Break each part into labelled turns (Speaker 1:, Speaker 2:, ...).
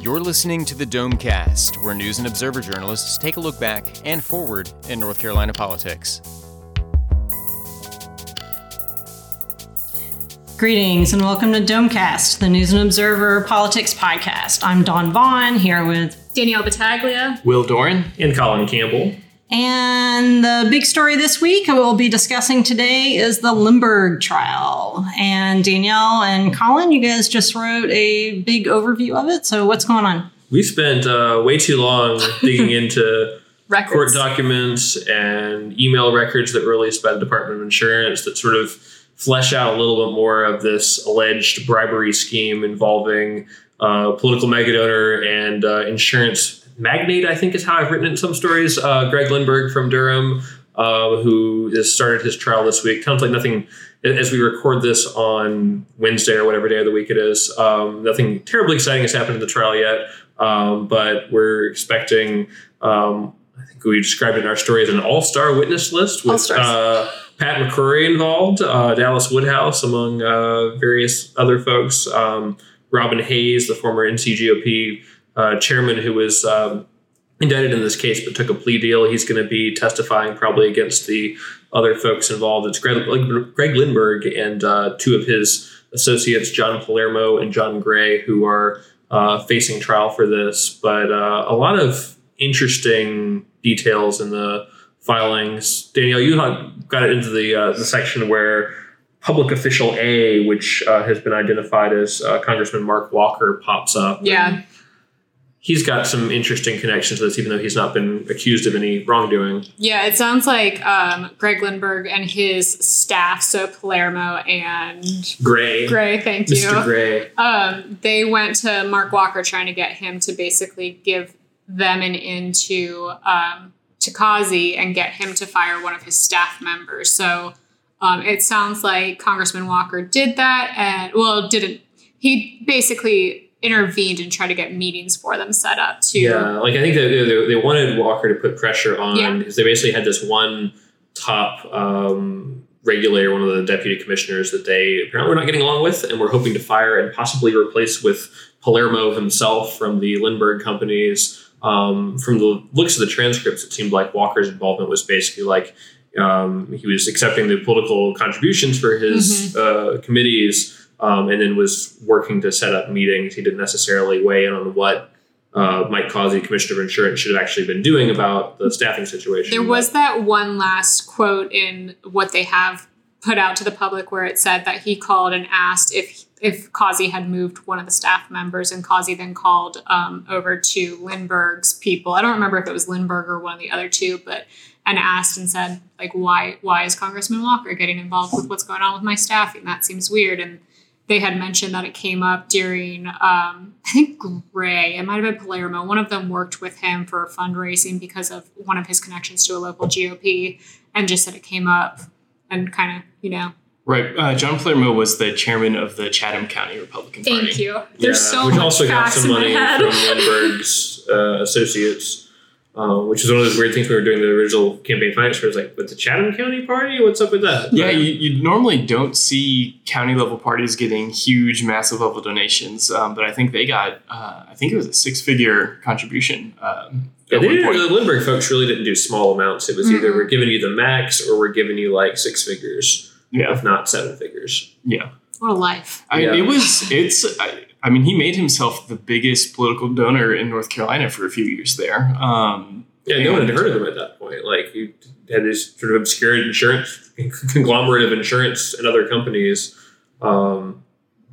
Speaker 1: You're listening to the Domecast, where news and observer journalists take a look back and forward in North Carolina politics.
Speaker 2: Greetings and welcome to Domecast, the News and Observer Politics podcast. I'm Dawn Vaughan here with
Speaker 3: Danielle Battaglia.
Speaker 4: Will Doran
Speaker 5: and Colin Campbell.
Speaker 2: And the big story this week we'll be discussing today is the Lindberg trial. And Danielle and Colin, you guys just wrote a big overview of it. So what's going on?
Speaker 5: We spent uh, way too long digging into court documents and email records that were released by the Department of Insurance that sort of flesh out a little bit more of this alleged bribery scheme involving uh, political megadonor and uh, insurance magnate, I think is how I've written it in some stories. Uh, Greg Lindberg from Durham, uh, who has started his trial this week. Sounds like nothing, as we record this on Wednesday or whatever day of the week it is, um, nothing terribly exciting has happened in the trial yet. Um, but we're expecting, um, I think we described it in our story as an all star witness list with uh, Pat McCrory involved, uh, Dallas Woodhouse, among uh, various other folks, um, Robin Hayes, the former NCGOP uh, chairman who was um, indicted in this case but took a plea deal. He's going to be testifying probably against the other folks involved. It's Greg, Greg Lindberg and uh, two of his associates, John Palermo and John Gray, who are uh, facing trial for this. But uh, a lot of interesting details in the filings. Danielle, you got it into the uh, the section where public official A, which uh, has been identified as Congressman Mark Walker, pops up.
Speaker 3: Yeah
Speaker 5: he's got some interesting connections to this, even though he's not been accused of any wrongdoing.
Speaker 3: Yeah, it sounds like um, Greg Lindberg and his staff, so Palermo and
Speaker 5: Gray.
Speaker 3: Gray, thank
Speaker 5: you.
Speaker 3: Mr.
Speaker 5: Gray.
Speaker 3: Um, they went to Mark Walker trying to get him to basically give them an into um, to Causey and get him to fire one of his staff members. So um, it sounds like Congressman Walker did that, and well, didn't he? Basically intervened and tried to get meetings for them set up too.
Speaker 5: Yeah, like I think they, they, they wanted Walker to put pressure on because yeah. they basically had this one top um, regulator, one of the deputy commissioners that they apparently were not getting along with and were hoping to fire and possibly replace with Palermo himself from the Lindberg companies. Um, from the looks of the transcripts, it seemed like Walker's involvement was basically like um, he was accepting the political contributions for his mm-hmm. uh, committees um, and then was working to set up meetings. He didn't necessarily weigh in on what uh, Mike Causey, Commissioner of Insurance, should have actually been doing about the staffing situation.
Speaker 3: There was that one last quote in what they have put out to the public where it said that he called and asked if if Causey had moved one of the staff members, and Causey then called um, over to Lindberg's people. I don't remember if it was Lindberg or one of the other two, but and asked and said like, why why is Congressman Walker getting involved with what's going on with my staffing? That seems weird. And they had mentioned that it came up during um, I think Gray, it might have been Palermo. One of them worked with him for fundraising because of one of his connections to a local GOP, and just said it came up and kind of you know.
Speaker 4: Right, uh, John Palermo was the chairman of the Chatham County Republican
Speaker 3: Thank
Speaker 4: Party.
Speaker 3: Thank you. There's
Speaker 5: yeah,
Speaker 3: so
Speaker 5: which
Speaker 3: much
Speaker 5: also got some money
Speaker 3: from
Speaker 5: Lindberg's uh, associates. Um, which is one of those weird things we were doing the original campaign finance where it's like, with the Chatham County Party? What's up with that?
Speaker 4: Yeah, you, you normally don't see county level parties getting huge, massive level donations, um, but I think they got, uh, I think it was a six figure contribution. Um,
Speaker 5: yeah, they didn't, the Lindberg folks really didn't do small amounts. It was mm-hmm. either we're giving you the max or we're giving you like six figures,
Speaker 4: yeah.
Speaker 5: if not seven figures.
Speaker 4: Yeah.
Speaker 3: What a life.
Speaker 4: I, yeah. It was, it's, I, I, mean, he made himself the biggest political donor in North Carolina for a few years there. Um,
Speaker 5: yeah, no one had heard of him at that point. Like you had this sort of obscure insurance conglomerate of insurance and other companies. Um,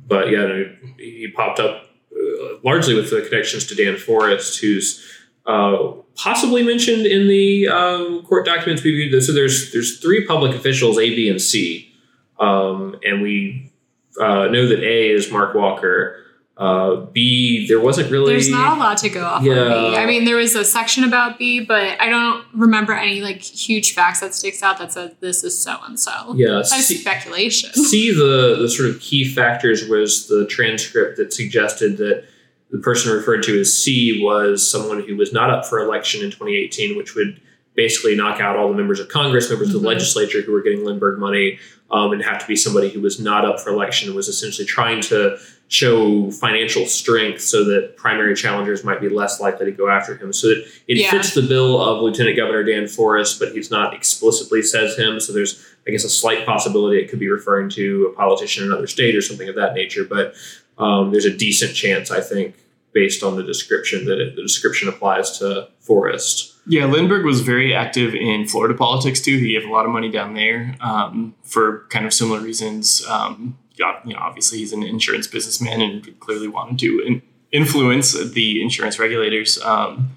Speaker 5: but yeah, no, he popped up uh, largely with the connections to Dan Forest, who's uh, possibly mentioned in the um, court documents we viewed. So there's there's three public officials, A, B, and C, um, and we uh, know that A is Mark Walker. Uh, B, there wasn't really.
Speaker 3: There's not a lot to go off yeah. on B. I mean, there was a section about B, but I don't remember any like huge facts that sticks out that says this is so and so.
Speaker 5: Yeah,
Speaker 3: that's speculation.
Speaker 5: C, the the sort of key factors was the transcript that suggested that the person referred to as C was someone who was not up for election in 2018, which would basically knock out all the members of Congress, members mm-hmm. of the mm-hmm. legislature who were getting Lindberg money, um, and have to be somebody who was not up for election and was essentially trying to show financial strength so that primary challengers might be less likely to go after him. So that it
Speaker 3: Yeah.
Speaker 5: fits the bill of Lieutenant Governor Dan Forest, but he's not explicitly says him. So there's, I guess, a slight possibility it could be referring to a politician in another state or something of that nature. But um, there's a decent chance, I think, based on the description, that it, the description applies to Forest.
Speaker 4: Yeah, Lindberg was very active in Florida politics too. He gave a lot of money down there um, for kind of similar reasons. Um, you know, obviously he's an insurance businessman and clearly wanted to in- influence the insurance regulators. Um,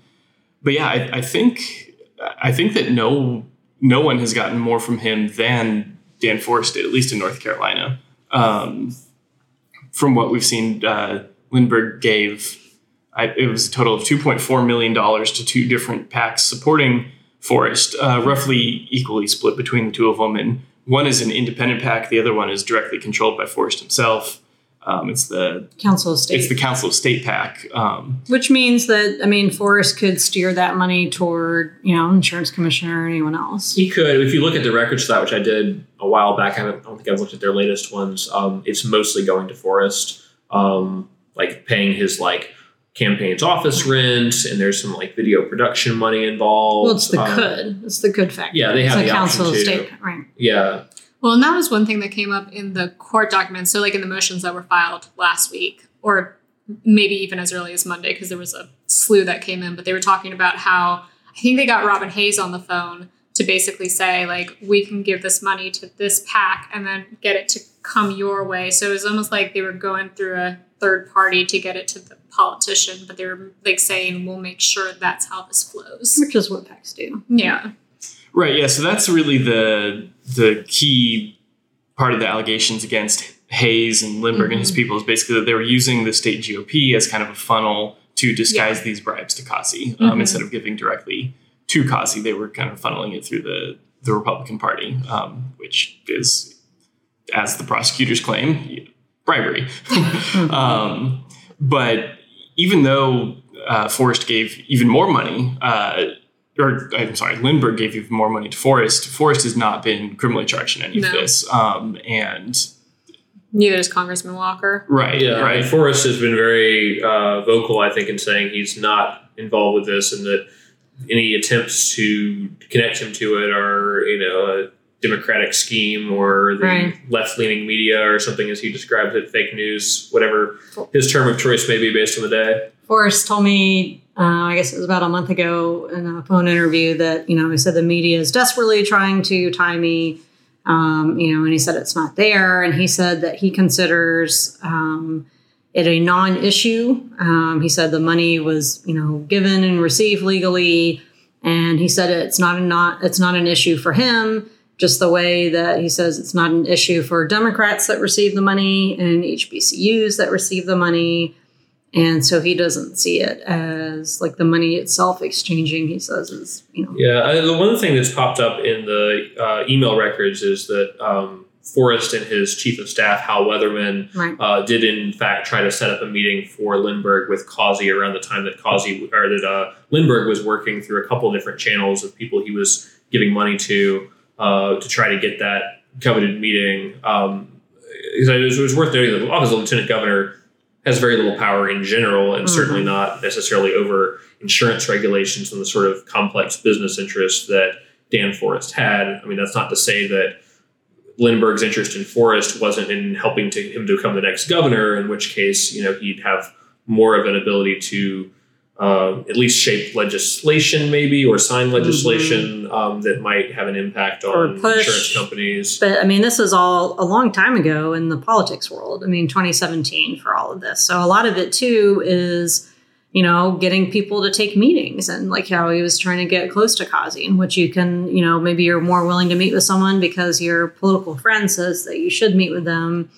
Speaker 4: but yeah, I, I think I think that no no one has gotten more from him than Dan Forest at least in North Carolina. Um, from what we've seen, uh, Lindberg gave I, it was a total of $2.4 million to two different PACs supporting Forest, uh, roughly equally split between the two of them. And one is an independent pack, the other one is directly controlled by Forest himself. Um, it's the
Speaker 2: Council of State.
Speaker 4: it's the Council of State pack, Um,
Speaker 2: Which means that I mean, Forest could steer that money toward you know insurance commissioner or anyone else.
Speaker 5: He could, if you look at the records for that, which I did a while back. I, haven't, I don't think I've looked at their latest ones. Um, it's mostly going to Forest, um, like paying his like campaign's office rent, and there's some like video production money involved.
Speaker 2: Well, it's the
Speaker 5: Um,
Speaker 2: could. It's the good factor.
Speaker 5: yeah, they have
Speaker 2: it's
Speaker 5: the
Speaker 2: Council
Speaker 5: option
Speaker 2: of
Speaker 5: to.
Speaker 2: State, right?
Speaker 5: Yeah,
Speaker 3: Well, and that was one thing that came up in the court documents. So, like in the motions that were filed last week, or maybe even as early as Monday, because there was a slew that came in, but they were talking about how I think they got Robin Hayes on the phone to basically say, like, we can give this money to this pack and then get it to come your way. So it was almost like they were going through a third party to get it to the politician, but they're like saying, we'll make sure that's how this flows.
Speaker 2: Which is what PACs do.
Speaker 3: Yeah.
Speaker 4: right, yeah, so that's really the the key part of the allegations against Hayes and Lindberg and his people is basically that they were using the state GOP as kind of a funnel to disguise these bribes to Causey. Um, Instead of giving directly to Causey, they were kind of funneling it through the, the Republican Party, um, which is, as the prosecutors claim, bribery. um, but even though uh, Forest gave even more money, uh, or I'm sorry, Lindberg gave even more money to Forest. Forest has not been criminally charged in any
Speaker 3: No.
Speaker 4: of this, um, and
Speaker 3: Neither is Congressman Walker.
Speaker 4: right,
Speaker 5: yeah.
Speaker 4: right,
Speaker 5: And Forest has been very uh, vocal, I think, in saying he's not involved with this, and that any attempts to connect him to it are, you know, a Democratic scheme or the
Speaker 2: Right.
Speaker 5: left-leaning media or something, as he describes it, fake news, whatever his term of choice may be based on the day.
Speaker 2: Forest told me, uh, I guess it was about a month ago in a phone interview that, you know, he said the media is desperately trying to tie me, um, you know, and he said it's not there. And he said that he considers um, it a non issue. Um, he said the money was, you know, given and received legally. And he said it's not a not it's not an issue for him, just the way that he says it's not an issue for Democrats that receive the money and HBCUs that receive the money. And so he doesn't see it as like the money itself exchanging. He says is you know
Speaker 5: Yeah, I, the one thing that's popped up in the uh, email records is that um, Forest and his chief of staff, Hal Weatherman,
Speaker 2: right.
Speaker 5: uh, did in fact try to set up a meeting for Lindberg with Causey around the time that Causey or that uh, Lindberg was working through a couple different channels of people he was giving money to uh, to try to get that coveted meeting. Um, because it was, it was worth noting that the office of lieutenant governor has very little power in general, and certainly not necessarily over insurance regulations and the sort of complex business interests that Dan Forest had. I mean, that's not to say that Lindberg's interest in Forest wasn't in helping to him to become the next governor, in which case, you know, he'd have more of an ability to uh, at least shape legislation, maybe, or sign legislation um, that might have an impact on insurance companies.
Speaker 2: But I mean, this is all a long time ago in the politics world. I mean, 2017 for all of this. So a lot of it too is, you know, getting people to take meetings and like how he was trying to get close to Causey, in which you can, you know, maybe you're more willing to meet with someone because your political friend says that you should meet with them,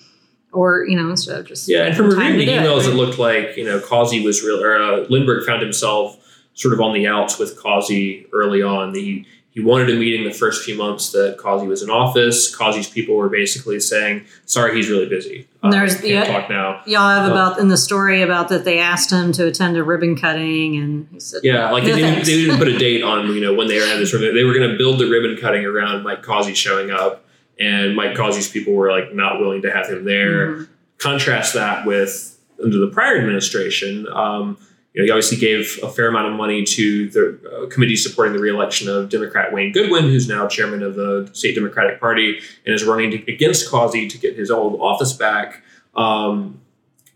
Speaker 2: or you know, instead of just
Speaker 5: Yeah, and from reviewing the
Speaker 2: do it,
Speaker 5: emails, it looked like you know Causey was real, or uh, Lindberg found himself sort of on the outs with Causey early on. He he wanted a meeting the first few months that Causey was in office. Causey's people were basically saying, "Sorry, he's really busy. Uh,
Speaker 2: There's-
Speaker 5: can't
Speaker 2: yeah.
Speaker 5: talk now."
Speaker 2: Y'all have
Speaker 5: Uh,
Speaker 2: about in the story about that they asked him to attend a ribbon cutting, and he said,
Speaker 5: Yeah, like
Speaker 2: No
Speaker 5: they, didn't, they didn't put a date on you know when they were having this. They were going to build the ribbon cutting around Mike Causey showing up, and Mike Causey's people were like not willing to have him there.
Speaker 2: Mhm.
Speaker 5: contrast that with under the prior administration, um, you know, he obviously gave a fair amount of money to the uh, committee supporting the reelection of Democrat Wayne Goodwin, who's now chairman of the state Democratic Party and is running to, against Causey to get his old office back. Um,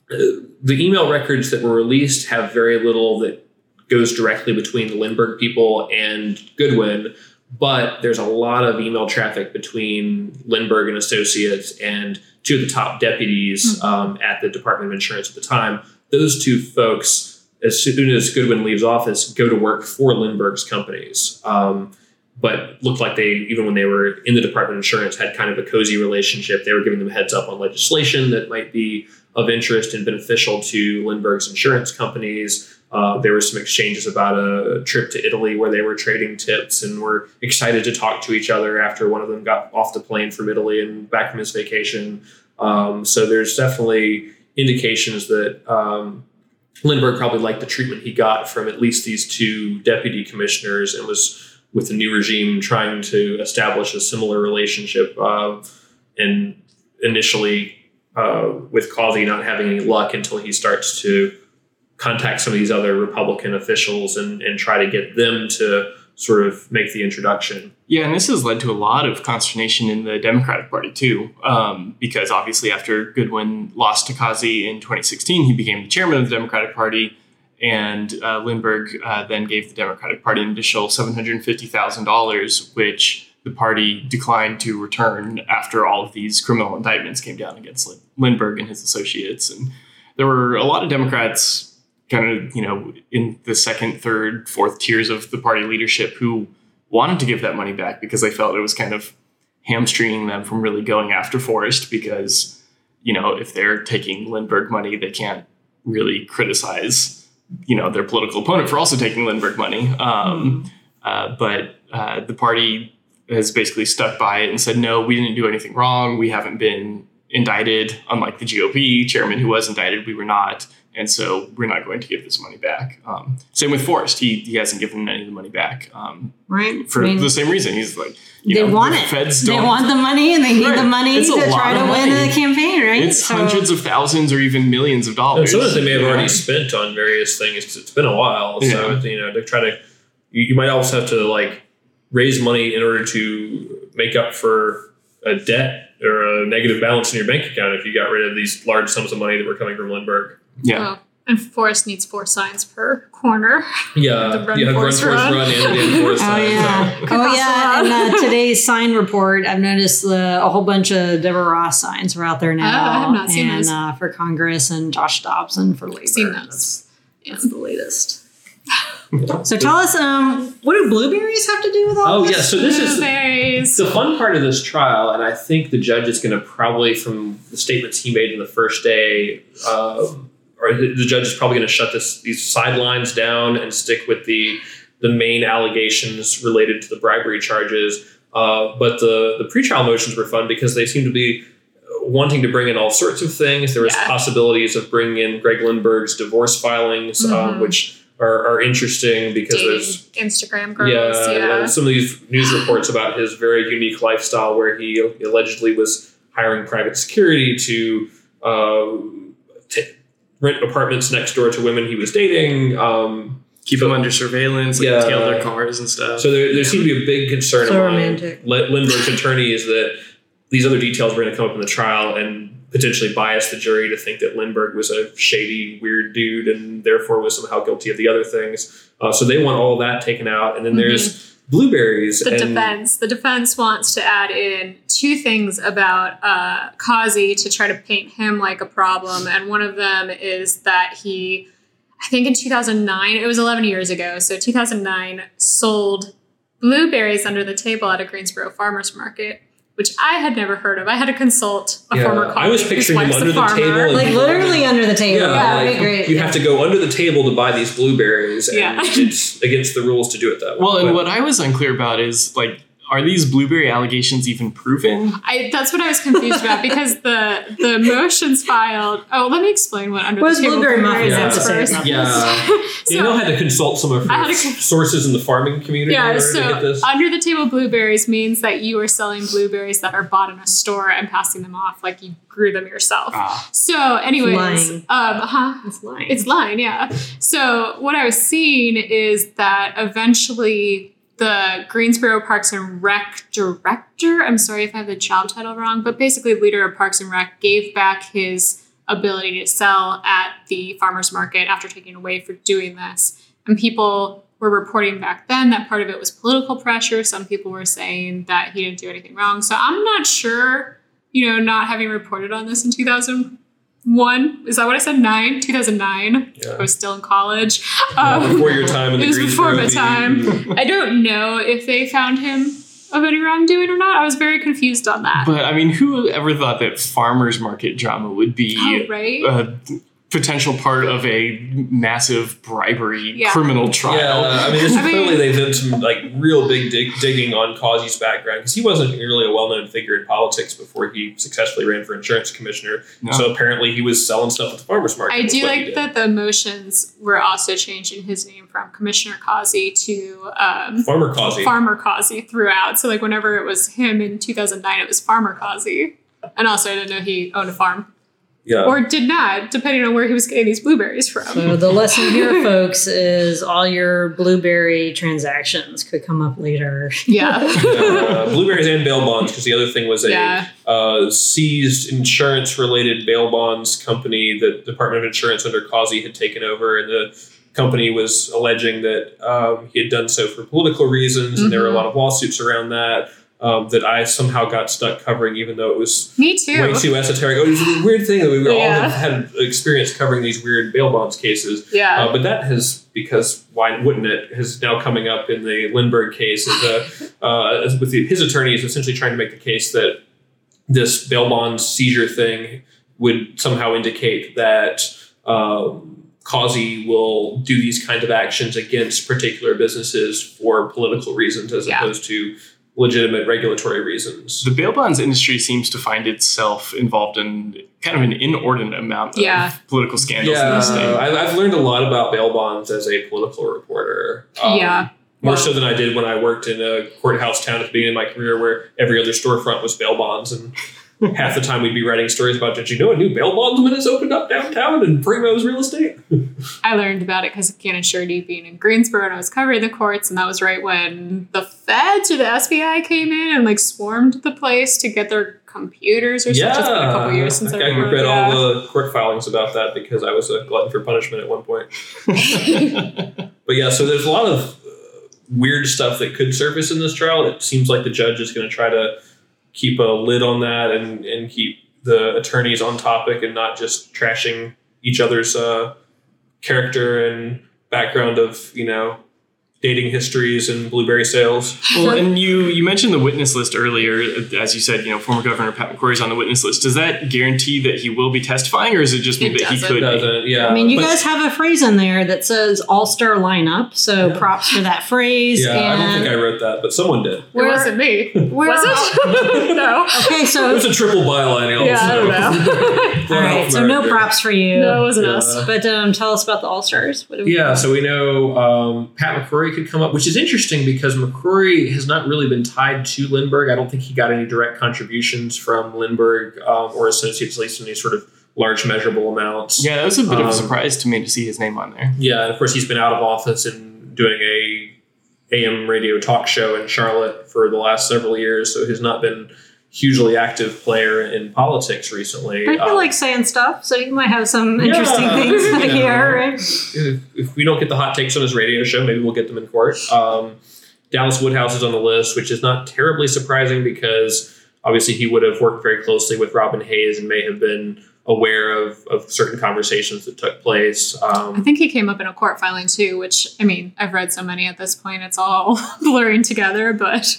Speaker 5: the email records that were released have very little that goes directly between the Lindberg people and Goodwin, but there's a lot of email traffic between Lindberg and Associates and two of the top deputies
Speaker 3: Mm-hmm.
Speaker 5: um, at the Department of Insurance at the time. Those two folks, as soon as Goodwin leaves office, go to work for Lindberg's companies. Um, but looked like they, even when they were in the Department of Insurance, had kind of a cozy relationship. They were giving them heads up on legislation that might be of interest and beneficial to Lindberg's insurance companies. Uh, there were some exchanges about a trip to Italy where they were trading tips and were excited to talk to each other after one of them got off the plane from Italy and back from his vacation. Um, so there's definitely indications that um, Lindberg probably liked the treatment he got from at least these two deputy commissioners and was with the new regime trying to establish a similar relationship. Uh, and initially, uh, with Causey not having any luck until he starts to contact some of these other Republican officials and, and try to get them to sort of make the introduction.
Speaker 4: Yeah, and this has led to a lot of consternation in the Democratic Party too, um, because obviously after Goodwin lost to Causey in 2016, he became the chairman of the Democratic Party, and uh, Lindberg uh, then gave the Democratic Party an additional $750,000, which the party declined to return after all of these criminal indictments came down against Lin- Lindberg and his associates. And there were a lot of Democrats kind of, you know, in the second, third, fourth tiers of the party leadership who wanted to give that money back because they felt it was kind of hamstringing them from really going after Forest because, you know, if they're taking Lindberg money, they can't really criticize, you know, their political opponent for also taking Lindberg money. Um, uh, but uh, the party has basically stuck by it and said, no, we didn't do anything wrong. We haven't been indicted, unlike the GOP chairman who was indicted. We were not. And so we're not going to give this money back. Um, same with Forest. He, he hasn't given any of the money back um,
Speaker 2: right?
Speaker 4: for
Speaker 2: I mean,
Speaker 4: the same reason. He's like, you
Speaker 2: they
Speaker 4: know,
Speaker 2: want
Speaker 4: the
Speaker 2: it.
Speaker 4: Feds don't.
Speaker 2: want the money, and they need
Speaker 4: Right.
Speaker 2: the money
Speaker 4: It's
Speaker 2: to try to
Speaker 4: of
Speaker 2: win
Speaker 4: money.
Speaker 2: the campaign, right?
Speaker 4: it's
Speaker 2: So-
Speaker 4: hundreds of thousands or even millions of
Speaker 5: And
Speaker 4: dollars.
Speaker 5: some of it they may have
Speaker 4: Yeah.
Speaker 5: already spent on various things. 'cause It's been a while, so
Speaker 4: Yeah.
Speaker 5: you know to try to. You, you might also have to like raise money in order to make up for a debt or a negative balance in your bank account if you got rid of these large sums of money that were coming from Lindberg.
Speaker 4: Yeah.
Speaker 3: Oh, and Forest needs four signs per corner.
Speaker 5: Yeah,
Speaker 3: The run,
Speaker 5: you have run,
Speaker 3: force,
Speaker 5: force,
Speaker 3: run.
Speaker 5: run, and, and force
Speaker 2: Oh
Speaker 5: run,
Speaker 2: yeah,
Speaker 5: so-
Speaker 2: oh yeah.
Speaker 3: that
Speaker 2: In uh, today's sign report, I've noticed uh, a whole bunch of Deborah Ross signs are out there now.
Speaker 3: Oh, I have not seen
Speaker 2: and,
Speaker 3: those.
Speaker 2: Uh, for Congress and Josh Dobson for labor.
Speaker 3: Seen those.
Speaker 2: That's, that's the latest. So tell us, um, what do blueberries have to do with all this?
Speaker 5: Oh
Speaker 2: this?
Speaker 5: yeah, so this is
Speaker 3: Blueberries.
Speaker 5: the fun part of this trial, and I think the judge is going to probably, from the statements he made in the first day, um, or the the judge is probably going to shut this these sidelines down and stick with the the main allegations related to the bribery charges. Uh, but the the pretrial motions were fun because they seem to be wanting to bring in all sorts of things. There was
Speaker 3: Yeah.
Speaker 5: possibilities of bringing in Greg Lindberg's divorce filings, um,
Speaker 3: Mhm.
Speaker 5: which are, are interesting because
Speaker 3: Dating
Speaker 5: there's
Speaker 3: Instagram girls.
Speaker 5: yeah,
Speaker 3: Yeah.
Speaker 5: some of these news reports about his very unique lifestyle, where he allegedly was hiring private security to uh, t- rent apartments next door to women he was dating. Um,
Speaker 4: Keep them under surveillance, like
Speaker 5: Yeah.
Speaker 4: tail their cars and stuff.
Speaker 5: so there, there seemed to be a big concern
Speaker 2: So
Speaker 5: among
Speaker 2: romantic.
Speaker 5: Li- Lindberg's attorneys that these other details were going to come up in the trial and potentially bias the jury to think that Lindberg was a shady, weird dude and therefore was somehow guilty of the other things. Uh, so they want all that taken out. And then there's blueberries.
Speaker 3: Mm-hmm. the defense. The defense wants to add in two things about uh, Causey to try to paint him like a problem, and one of them is that he, I think in 2009, it was 11 years ago, so 2009, sold blueberries under the table at a Greensboro farmers market. Which I had never heard of. I had to consult a
Speaker 5: Yeah,
Speaker 3: former
Speaker 5: I
Speaker 3: colleague.
Speaker 5: was picturing him
Speaker 3: a
Speaker 5: under the
Speaker 3: farmer.
Speaker 5: table
Speaker 2: like literally under the table.
Speaker 5: Yeah,
Speaker 2: Yeah,
Speaker 5: like,
Speaker 2: great.
Speaker 5: You
Speaker 2: yeah.
Speaker 5: have to go under the table to buy these blueberries, and
Speaker 3: Yeah.
Speaker 5: it's against the rules to do it that way.
Speaker 4: Well, and
Speaker 5: But-
Speaker 4: what I was unclear about is like are these blueberry allegations even proven?
Speaker 3: I, that's what I was confused about because the the motions filed. Oh, let me explain what under
Speaker 2: What
Speaker 3: the
Speaker 2: does
Speaker 3: table
Speaker 2: blueberry
Speaker 3: blueberries
Speaker 2: muffin
Speaker 5: have
Speaker 3: is
Speaker 5: to
Speaker 2: say
Speaker 3: first.
Speaker 2: about
Speaker 5: Yeah. Danielle had to consult some of
Speaker 3: I
Speaker 5: her
Speaker 3: had to con-
Speaker 5: sources in the farming community in
Speaker 3: Yeah,
Speaker 5: order
Speaker 3: so
Speaker 5: to get this.
Speaker 3: under the table blueberries means that you are selling blueberries that are bought in a store and passing them off like you grew them yourself.
Speaker 4: Ah.
Speaker 3: So, anyways,
Speaker 2: lying.
Speaker 3: um, huh?
Speaker 2: It's lying.
Speaker 3: It's line, yeah. So what I was seeing is that eventually the Greensboro Parks and Rec director, I'm sorry if I have the job title wrong, but basically leader of Parks and Rec gave back his ability to sell at the farmers market after taking away for doing this. And people were reporting back then that part of it was political pressure. Some people were saying that he didn't do anything wrong. So I'm not sure, you know, not having reported on this in 2001. Is that what I said? Nine? 2009?
Speaker 5: Yeah.
Speaker 3: I was still in college.
Speaker 5: Yeah,
Speaker 3: Um,
Speaker 5: before your time in the
Speaker 3: it was before my time. I don't know if they found him of any wrongdoing or not. I was very confused on that.
Speaker 4: But I mean, who ever thought that farmers market drama would be
Speaker 3: oh, right?
Speaker 4: a potential part of a massive bribery
Speaker 3: Yeah.
Speaker 4: criminal trial?
Speaker 5: Yeah, I mean, this is
Speaker 3: I
Speaker 5: clearly they did some like real big dig- digging on Causey's background because he wasn't really a well-known figure in politics before he successfully ran for insurance commissioner.
Speaker 4: No.
Speaker 5: So apparently, he was selling stuff at the farmers market.
Speaker 3: I do like that the motions were also changing his name from Commissioner Causey to um,
Speaker 5: Farmer Causey.
Speaker 3: Farmer Causey throughout. So like whenever it was him in 2009, it was Farmer Causey. And also, I didn't know he owned a farm
Speaker 5: yeah.
Speaker 3: or did not, depending on where he was getting these blueberries from.
Speaker 2: So the lesson here, folks, is all your blueberry transactions could come up later.
Speaker 3: yeah.
Speaker 5: uh, blueberries and bail bonds because the other thing was a
Speaker 3: Yeah.
Speaker 5: uh, seized insurance related bail bonds company that the Department of Insurance under Causey had taken over and the company was alleging that um, he had done so for political reasons and there were a
Speaker 3: Mhm.
Speaker 5: lot of lawsuits around that um, that I somehow got stuck covering even though it was
Speaker 3: Me too.
Speaker 5: way too esoteric. It was a weird thing that we all
Speaker 3: Yeah.
Speaker 5: have had experience covering these weird bail bonds cases.
Speaker 3: Yeah.
Speaker 5: Uh, but that has, because why wouldn't it has now coming up in the Lindberg case. Uh, uh, with the, his attorney is essentially trying to make the case that this bail bond seizure thing would somehow indicate that um, Causey will do these kind of actions against particular businesses for political reasons as
Speaker 3: Yeah.
Speaker 5: opposed to legitimate regulatory reasons.
Speaker 4: The bail bonds industry seems to find itself involved in kind of an inordinate amount of
Speaker 3: Yeah.
Speaker 4: political scandals in
Speaker 5: Yeah,
Speaker 4: the state.
Speaker 5: I've, I've learned a lot about bail bonds as a political reporter. Um,
Speaker 3: Yeah.
Speaker 5: More
Speaker 3: Wow.
Speaker 5: so than I did when I worked in a courthouse town at the beginning of my career where every other storefront was bail bonds. And half the time we'd be writing stories about, did you know a new bail bondsman has opened up downtown in Primo's real estate?
Speaker 3: I learned about it because of Cannon Surety being in Greensboro and I was covering the courts, and that was right when the feds or the SBI came in and like swarmed the place to get their computers or something. It's been a couple years since I,
Speaker 5: I
Speaker 3: read
Speaker 5: read
Speaker 3: yeah.
Speaker 5: all the court filings about that because I was a glutton for punishment at one point. But yeah, so there's a lot of uh, weird stuff that could surface in this trial. It seems like the judge is going to try to keep a lid on that and, and keep the attorneys on topic and not just trashing each other's uh, character and background of, you know, dating histories and blueberry sales.
Speaker 4: Well, and you you mentioned the witness list earlier. As you said, you know, former Governor Pat McCrory is on the witness list. Does that guarantee that he will be testifying, or is it just mean
Speaker 3: It
Speaker 4: that he
Speaker 3: doesn't.
Speaker 4: could?
Speaker 5: Doesn't, yeah.
Speaker 2: I mean, you
Speaker 5: But-
Speaker 2: guys have a phrase in there that says all star lineup, so
Speaker 5: Yeah.
Speaker 2: props for that phrase.
Speaker 5: Yeah, I don't think I wrote that, but someone did.
Speaker 3: It wasn't me.
Speaker 2: where-
Speaker 3: Was it? no.
Speaker 2: Okay, so
Speaker 5: It
Speaker 2: so
Speaker 5: was a triple byline.
Speaker 3: Yeah, I don't know.
Speaker 2: all right, so no props for you.
Speaker 3: no, it wasn't
Speaker 5: Yeah.
Speaker 3: us.
Speaker 2: But um, tell us about the all stars.
Speaker 5: Yeah, so we know um, Pat McCrory could come up, which is interesting because McCrory has not really been tied to Lindberg. I don't think he got any direct contributions from Lindberg um, or associates, at least in any sort of large measurable amounts.
Speaker 4: Yeah, that was a bit of
Speaker 5: Um,
Speaker 4: a surprise to me to see his name on there.
Speaker 5: Yeah, and of course he's been out of office and doing a AM radio talk show in Charlotte for the last several years, so he's not been hugely active player in politics recently.
Speaker 2: But you
Speaker 5: Um,
Speaker 2: like saying stuff, so you might have some interesting
Speaker 5: Yeah,
Speaker 2: things
Speaker 5: you
Speaker 2: to
Speaker 5: know.
Speaker 2: hear, right?
Speaker 5: if, if we don't get the hot takes on his radio show, maybe we'll get them in court. Um, Dallas Woodhouse is on the list, which is not terribly surprising because obviously he would have worked very closely with Robin Hayes and may have been aware of, of certain conversations that took place.
Speaker 3: I
Speaker 5: Um,
Speaker 3: think he came up in a court filing too, which I mean, I've read so many at this point, it's all blurring together, but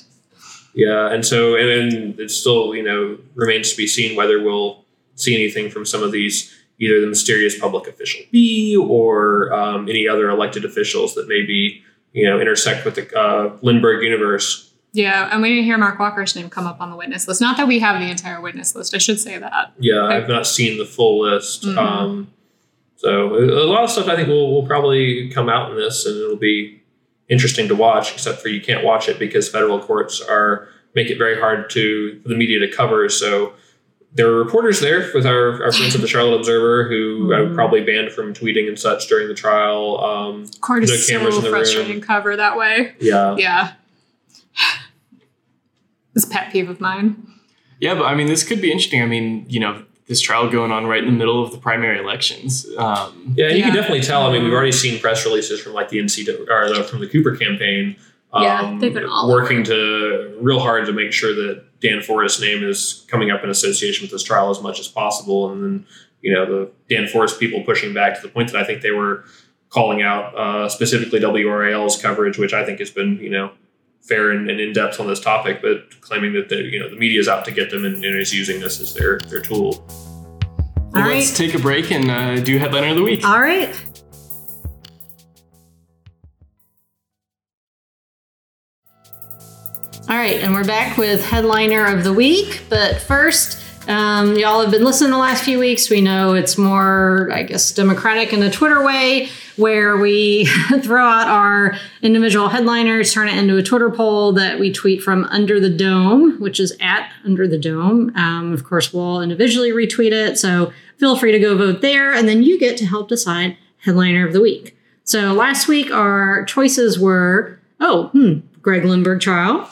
Speaker 5: yeah, and so and then it still you know remains to be seen whether we'll see anything from some of these either the mysterious public official B or um, any other elected officials that maybe you know intersect with the uh, Lindberg universe.
Speaker 3: Yeah, and we didn't hear Mark Walker's name come up on the witness list. Not that we have the entire witness list. I should say that.
Speaker 5: Yeah, I've not seen the full list.
Speaker 3: Mhm.
Speaker 5: Um, so a a lot of stuff I think will, will probably come out in this, and it'll be interesting to watch. Except for you can't watch it because federal courts are make it very hard to for the media to cover. So there were reporters there with our, our friends at the Charlotte Observer who I
Speaker 3: Mhm.
Speaker 5: probably banned from tweeting and such during the trial. Um,
Speaker 3: Court is
Speaker 5: No cameras
Speaker 3: so
Speaker 5: in the
Speaker 3: frustrating
Speaker 5: room.
Speaker 3: to cover that way.
Speaker 5: yeah,
Speaker 3: Yeah. This pet peeve of mine.
Speaker 4: Yeah, but I mean, this could be interesting. I mean, you know, this trial going on right in the middle of the primary elections. Um,
Speaker 5: Yeah, and you can definitely tell. I mean, we've already seen press releases from like the NCAA or the, from the Cooper campaign. um,
Speaker 3: Yeah, they've been all
Speaker 5: working to real hard to make sure that Dan Forest's name is coming up in association with this trial as much as possible, and then you know the Dan Forest people pushing back to the point that I think they were calling out uh, specifically WRAL's coverage, which I think has been you know fair and, and in depth on this topic, but claiming that the you know the media is out to get them and, and is using this as their their tool.
Speaker 2: All
Speaker 4: well, let's take a break and uh, do headliner of the week.
Speaker 2: All right. All right, and we're back with headliner of the week. But first, um, y'all have been listening the last few weeks. We know it's more, I guess, democratic in a Twitter way, where we throw out our individual headliners, turn it into a Twitter poll that we tweet from Under the Dome, which is at Under the Dome. Um, of course, we'll individually retweet it. So feel free to go vote there, and then you get to help decide headliner of the week. So last week, our choices were oh, hmm, Greg Lindberg trial,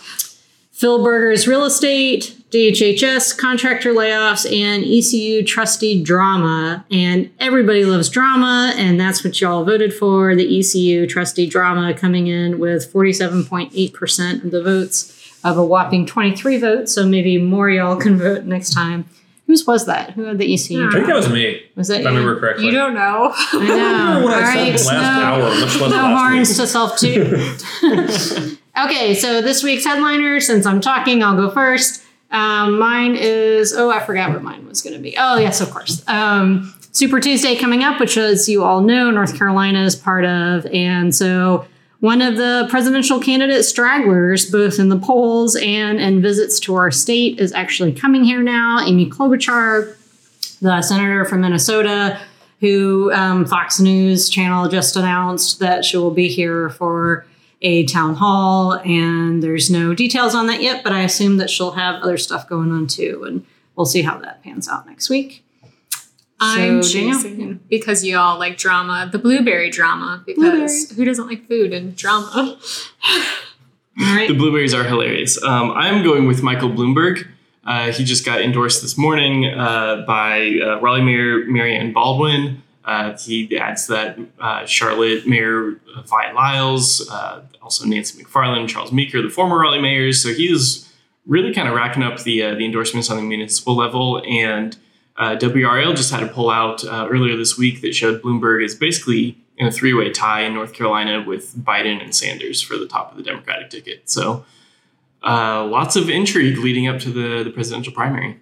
Speaker 2: Phil Berger's real estate, DHHS contractor layoffs, and ECU trustee drama. And everybody loves drama, and that's what y'all voted for the ECU trustee drama coming in with 47.8% of the votes of a whopping 23 votes. So maybe more y'all can vote next time. Whose was that? Who had the ECU
Speaker 5: I think that was me,
Speaker 2: Was that
Speaker 5: if I remember correctly.
Speaker 3: You don't know.
Speaker 2: I know.
Speaker 5: What
Speaker 2: All
Speaker 5: I
Speaker 2: right,
Speaker 5: the last
Speaker 2: no-
Speaker 5: hour, much less
Speaker 2: no
Speaker 5: last
Speaker 2: horns
Speaker 5: week.
Speaker 2: to self too. okay, so this week's headliner, since I'm talking, I'll go first. Um, mine is oh, I forgot what mine was going to be. Oh, yes, of course. Um, Super Tuesday coming up, which, as you all know, North Carolina is part of, and so one of the presidential candidate stragglers, both in the polls and in visits to our state, is actually coming here now. Amy Klobuchar, the senator from Minnesota, who um, Fox News channel just announced that she will be here for a town hall, and there's no details on that yet, but I assume that she'll have other stuff going on too, and we'll see how that pans out next week.
Speaker 3: I'm
Speaker 2: So, Danielle?
Speaker 3: choosing because you all like drama, the blueberry drama. Because
Speaker 2: Blueberry.
Speaker 3: who doesn't like food and drama?
Speaker 2: All right.
Speaker 4: The blueberries are hilarious. Um, I'm going with Michael Bloomberg. Uh, he just got endorsed this morning uh, by uh, Raleigh Mayor Mary-Ann Baldwin. Uh, he adds that uh, Charlotte Mayor uh, Vi Lyles, uh, also Nancy McFarlane, Charles Meeker, the former Raleigh mayors. So he is really kind of racking up the uh, the endorsements on the municipal level. And uh, WRAL just had a poll out earlier this week that showed Bloomberg is basically in a three way tie in North Carolina with Biden and Sanders for the top of the Democratic ticket. So lots of intrigue leading up to the, the presidential primary.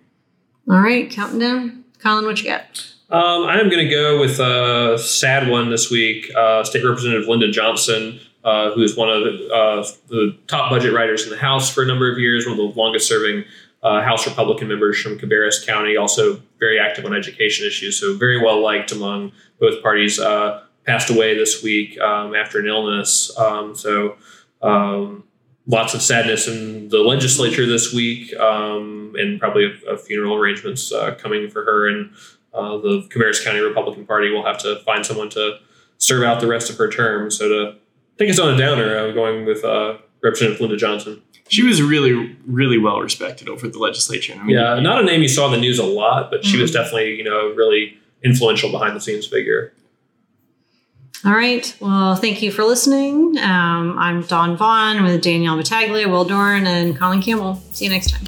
Speaker 2: All right, counting down. Colin, what you got?
Speaker 5: Um, I'm going to go with a sad one this week. Uh, State Representative Linda Johnson, uh, who is one of the, uh, the top budget writers in the House for a number of years, one of the longest serving uh, House Republican members from Cabarrus County, also very active on education issues, so very well liked among both parties. Uh, passed away this week um, after an illness. Um, so um, lots of sadness in the legislature this week, um, and probably a, a funeral arrangements uh, coming for her. And uh, the Cabarrus County Republican Party will have to find someone to serve out the rest of her term. So to take us on a downer, I'm going with uh, Representative Linda Johnson.
Speaker 4: She was really, really well respected over the legislature. I mean,
Speaker 5: Yeah, not a name you saw in the news a lot, but she was definitely you know a really influential behind the scenes figure.
Speaker 2: All right. Well, thank you for listening. Um, I'm Dawn Vaughan with Danielle Battaglia, Will Doran, and Colin Campbell. See you next time.